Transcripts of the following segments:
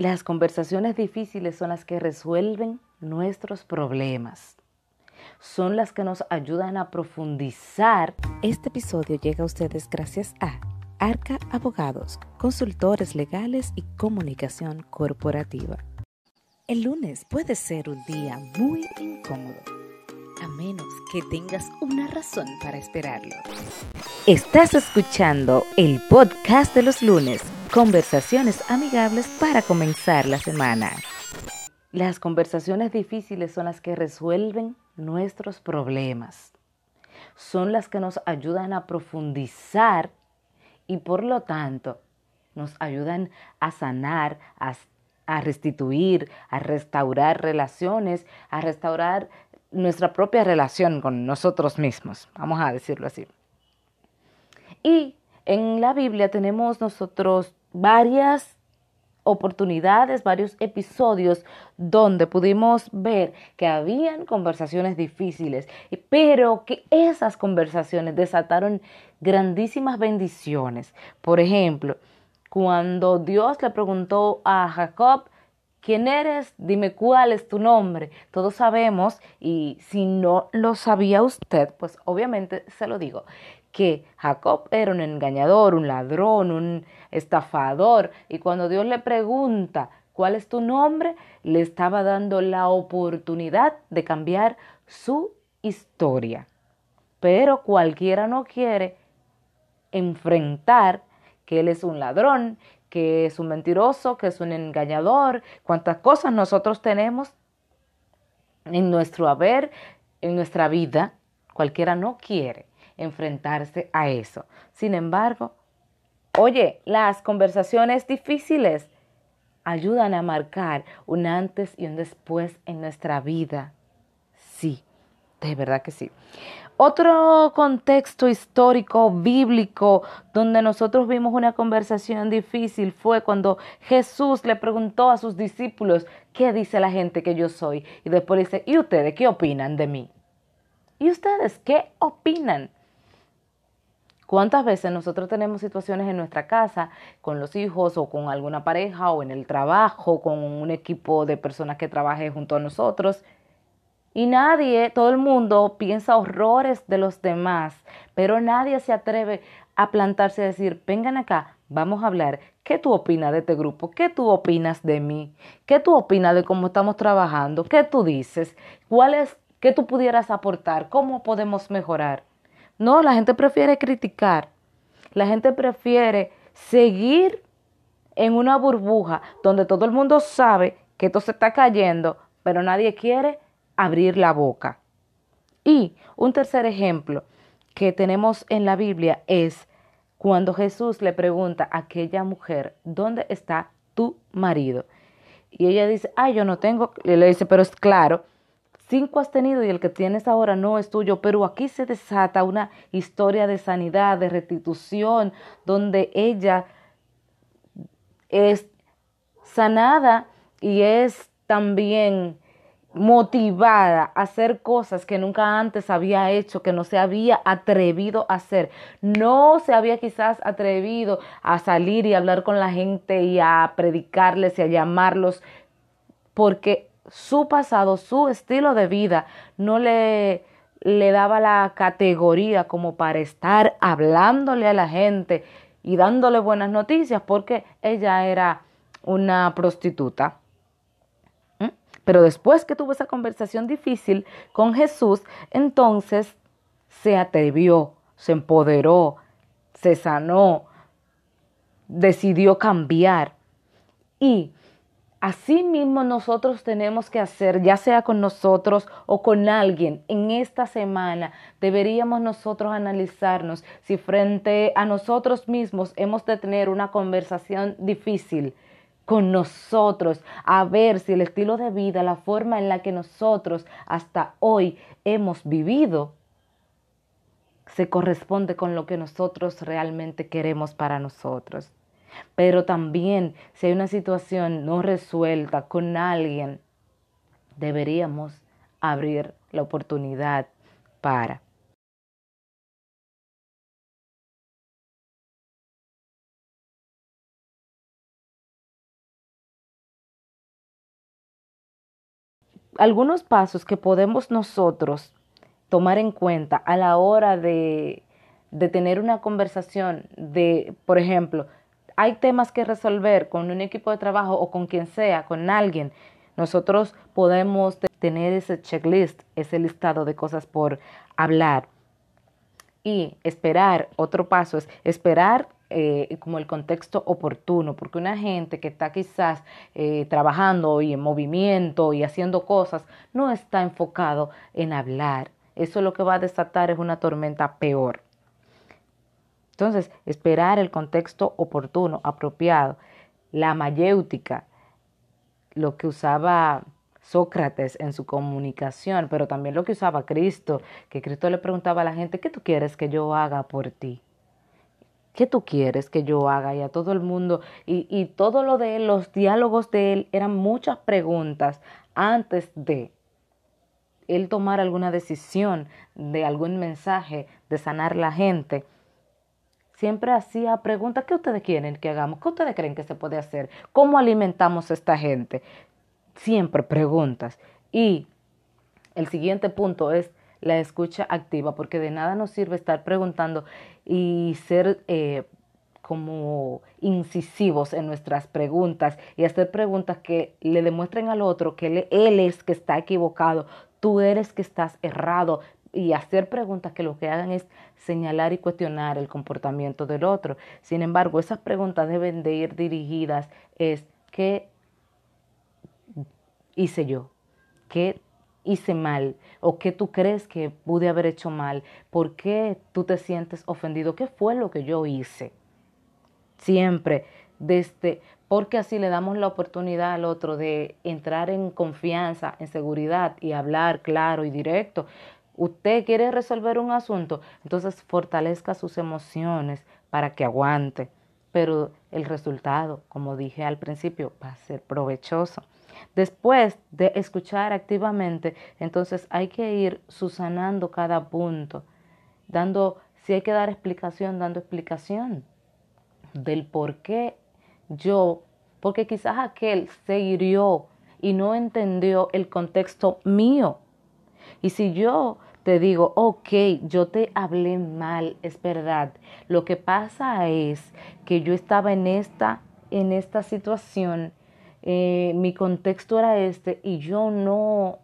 Las conversaciones difíciles son las que resuelven nuestros problemas. Son las que nos ayudan a profundizar. Este episodio llega a ustedes gracias a Arca Abogados, consultores legales y comunicación corporativa. El lunes puede ser un día muy incómodo, a menos que tengas una razón para esperarlo. Estás escuchando el podcast de los lunes Conversaciones amigables para comenzar la semana. Las conversaciones difíciles son las que resuelven nuestros problemas. Son las que nos ayudan a profundizar y por lo tanto nos ayudan a sanar, a, restituir, a restaurar relaciones, a restaurar nuestra propia relación con nosotros mismos, vamos a decirlo así. Y en la Biblia tenemos nosotros varias oportunidades, varios episodios donde pudimos ver que habían conversaciones difíciles, pero que esas conversaciones desataron grandísimas bendiciones. Por ejemplo, cuando Dios le preguntó a Jacob, ¿quién eres? Dime cuál es tu nombre. Todos sabemos, y si no lo sabía usted, pues obviamente se lo digo, que Jacob era un engañador, un ladrón, un estafador, y cuando Dios le pregunta, ¿cuál es tu nombre? Le estaba dando la oportunidad de cambiar su historia. Pero cualquiera no quiere enfrentar que él es un ladrón, que es un mentiroso, que es un engañador, cuántas cosas nosotros tenemos en nuestro haber, en nuestra vida, cualquiera no quiere enfrentarse a eso. Sin embargo, oye, las conversaciones difíciles ayudan a marcar un antes y un después en nuestra vida. Sí, de verdad que sí. Otro contexto histórico, bíblico, donde nosotros vimos una conversación difícil fue cuando Jesús le preguntó a sus discípulos, ¿qué dice la gente que yo soy? Y después dice, ¿y ustedes qué opinan de mí? ¿Y ustedes qué opinan? ¿Cuántas veces nosotros tenemos situaciones en nuestra casa con los hijos o con alguna pareja o en el trabajo, con un equipo de personas que trabaje junto a nosotros? Y nadie, todo el mundo piensa horrores de los demás, pero nadie se atreve a plantarse y decir, vengan acá, vamos a hablar. ¿Qué tú opinas de este grupo? ¿Qué tú opinas de mí? ¿Qué tú opinas de cómo estamos trabajando? ¿Qué tú dices? ¿Cuál es, qué tú pudieras aportar? ¿Cómo podemos mejorar? No, la gente prefiere criticar. La gente prefiere seguir en una burbuja donde todo el mundo sabe que esto se está cayendo, pero nadie quiere abrir la boca. Y un tercer ejemplo que tenemos en la Biblia es cuando Jesús le pregunta a aquella mujer, ¿dónde está tu marido? Y ella dice, ah, yo no tengo, le dice, pero es claro Cinco has tenido y el que tienes ahora no es tuyo, pero aquí se desata una historia de sanidad, de restitución, donde ella es sanada y es también motivada a hacer cosas que nunca antes había hecho, que no se había atrevido a hacer. No se había quizás atrevido a salir y hablar con la gente y a predicarles y a llamarlos, porque su pasado, su estilo de vida no le, le daba la categoría como para estar hablándole a la gente y dándole buenas noticias porque ella era una prostituta. ¿Mm? Pero después que tuvo esa conversación difícil con Jesús, entonces se atrevió, se empoderó, se sanó, decidió cambiar. Y Así mismo nosotros tenemos que hacer, ya sea con nosotros o con alguien, en esta semana deberíamos nosotros analizarnos si frente a nosotros mismos hemos de tener una conversación difícil con nosotros, a ver si el estilo de vida, la forma en la que nosotros hasta hoy hemos vivido, se corresponde con lo que nosotros realmente queremos para nosotros. Pero también si hay una situación no resuelta con alguien, deberíamos abrir la oportunidad para algunos pasos que podemos nosotros tomar en cuenta a la hora de, de tener una conversación de, por ejemplo, hay temas que resolver con un equipo de trabajo o con quien sea, con alguien, nosotros podemos tener ese checklist, ese listado de cosas por hablar. Y esperar, otro paso es esperar eh, como el contexto oportuno, porque una gente que está quizás eh, trabajando y en movimiento y haciendo cosas, no está enfocado en hablar. Eso lo que va a desatar es una tormenta peor. Entonces, esperar el contexto oportuno, apropiado, la mayéutica, lo que usaba Sócrates en su comunicación, pero también lo que usaba Cristo, que Cristo le preguntaba a la gente, ¿qué tú quieres que yo haga por ti? ¿Qué tú quieres que yo haga? Y a todo el mundo, y, y todo lo de él, los diálogos de él, eran muchas preguntas antes de él tomar alguna decisión, de algún mensaje, de sanar la gente siempre hacía preguntas, ¿qué ustedes quieren que hagamos? ¿Qué ustedes creen que se puede hacer? ¿Cómo alimentamos a esta gente? Siempre preguntas. Y el siguiente punto es la escucha activa, porque de nada nos sirve estar preguntando y ser eh, como incisivos en nuestras preguntas y hacer preguntas que le demuestren al otro que él es que está equivocado, tú eres que estás errado, y hacer preguntas que lo que hagan es señalar y cuestionar el comportamiento del otro. Sin embargo, esas preguntas deben de ir dirigidas es ¿qué hice yo? ¿Qué hice mal? ¿O qué tú crees que pude haber hecho mal? ¿Por qué tú te sientes ofendido? ¿Qué fue lo que yo hice? Siempre desde porque así le damos la oportunidad al otro de entrar en confianza, en seguridad y hablar claro y directo Usted quiere resolver un asunto, entonces fortalezca sus emociones para que aguante. Pero el resultado, como dije al principio, va a ser provechoso. Después de escuchar activamente, entonces hay que ir susanando cada punto, dando, si hay que dar explicación, dando explicación del por qué yo, porque quizás aquel se hirió y no entendió el contexto mío. Y si yo te digo, ok, yo te hablé mal, es verdad. Lo que pasa es que yo estaba en esta, en esta situación, eh, mi contexto era este y yo no,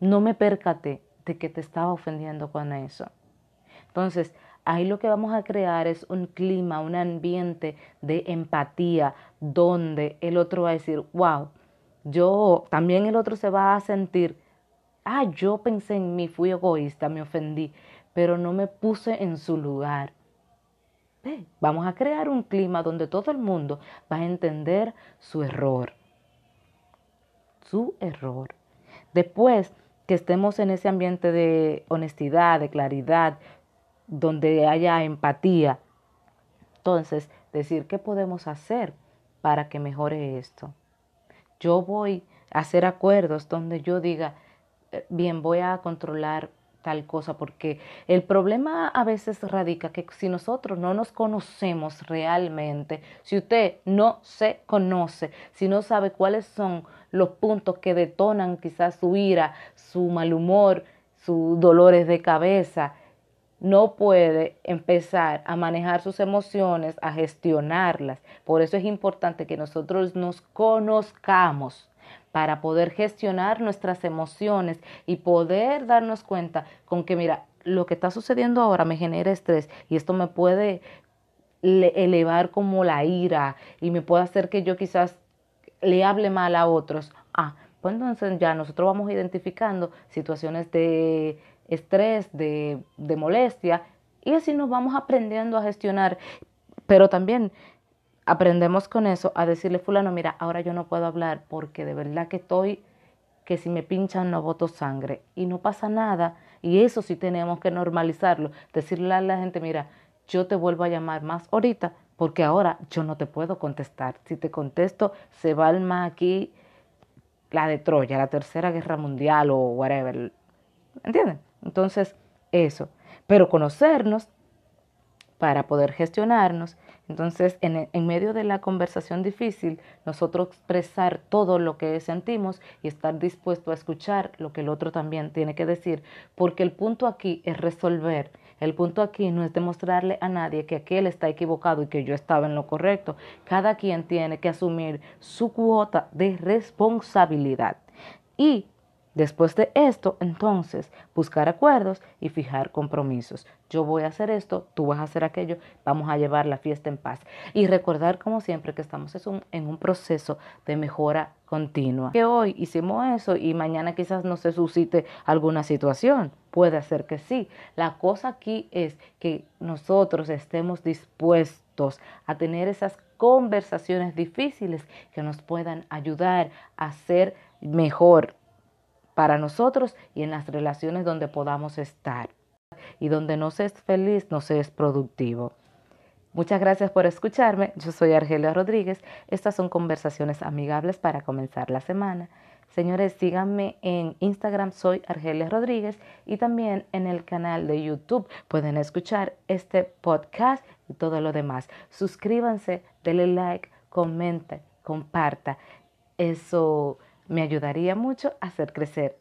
no me percaté de que te estaba ofendiendo con eso. Entonces, ahí lo que vamos a crear es un clima, un ambiente de empatía donde el otro va a decir, wow, yo, también el otro se va a sentir ah, yo pensé en mí, fui egoísta, me ofendí, pero no me puse en su lugar. Vamos a crear un clima donde todo el mundo va a entender su error. Su error. Después que estemos en ese ambiente de honestidad, de claridad, donde haya empatía, entonces decir qué podemos hacer para que mejore esto. Yo voy a hacer acuerdos donde yo diga, bien, voy a controlar tal cosa, porque el problema a veces radica que si nosotros no nos conocemos realmente, si usted no se conoce, si no sabe cuáles son los puntos que detonan quizás su ira, su mal humor, sus dolores de cabeza, no puede empezar a manejar sus emociones, a gestionarlas. Por eso es importante que nosotros nos conozcamos para poder gestionar nuestras emociones y poder darnos cuenta con que, mira, lo que está sucediendo ahora me genera estrés y esto me puede elevar como la ira y me puede hacer que yo quizás le hable mal a otros. Ah, pues entonces ya nosotros vamos identificando situaciones de estrés, de, de molestia y así nos vamos aprendiendo a gestionar. Pero también aprendemos con eso a decirle fulano, mira, ahora yo no puedo hablar porque de verdad que estoy, que si me pinchan no boto sangre y no pasa nada. Y eso sí tenemos que normalizarlo, decirle a la gente, mira, yo te vuelvo a llamar más ahorita porque ahora yo no te puedo contestar. Si te contesto, se va el más aquí la de Troya, la tercera guerra mundial o whatever. ¿Entienden? Entonces, eso. Pero conocernos para poder gestionarnos Entonces, en, medio de la conversación difícil, nosotros expresar todo lo que sentimos y estar dispuesto a escuchar lo que el otro también tiene que decir, porque el punto aquí es resolver. El punto aquí no es demostrarle a nadie que aquel está equivocado y que yo estaba en lo correcto. Cada quien tiene que asumir su cuota de responsabilidad. Y Después de esto, entonces, buscar acuerdos y fijar compromisos. Yo voy a hacer esto, tú vas a hacer aquello, vamos a llevar la fiesta en paz. Y recordar, como siempre, que estamos en un proceso de mejora continua. Que hoy hicimos eso y mañana quizás no se suscite alguna situación. Puede ser que sí. La cosa aquí es que nosotros estemos dispuestos a tener esas conversaciones difíciles que nos puedan ayudar a ser mejor para nosotros y en las relaciones donde podamos estar. Y donde no se es feliz, no se es productivo. Muchas gracias por escucharme. Yo soy Argelia Rodríguez. Estas son conversaciones amigables para comenzar la semana. Señores, síganme en Instagram, soy Argelia Rodríguez, y también en el canal de YouTube pueden escuchar este podcast y todo lo demás. Suscríbanse, denle like, comenten, comparta. Eso me ayudaría mucho a hacer crecer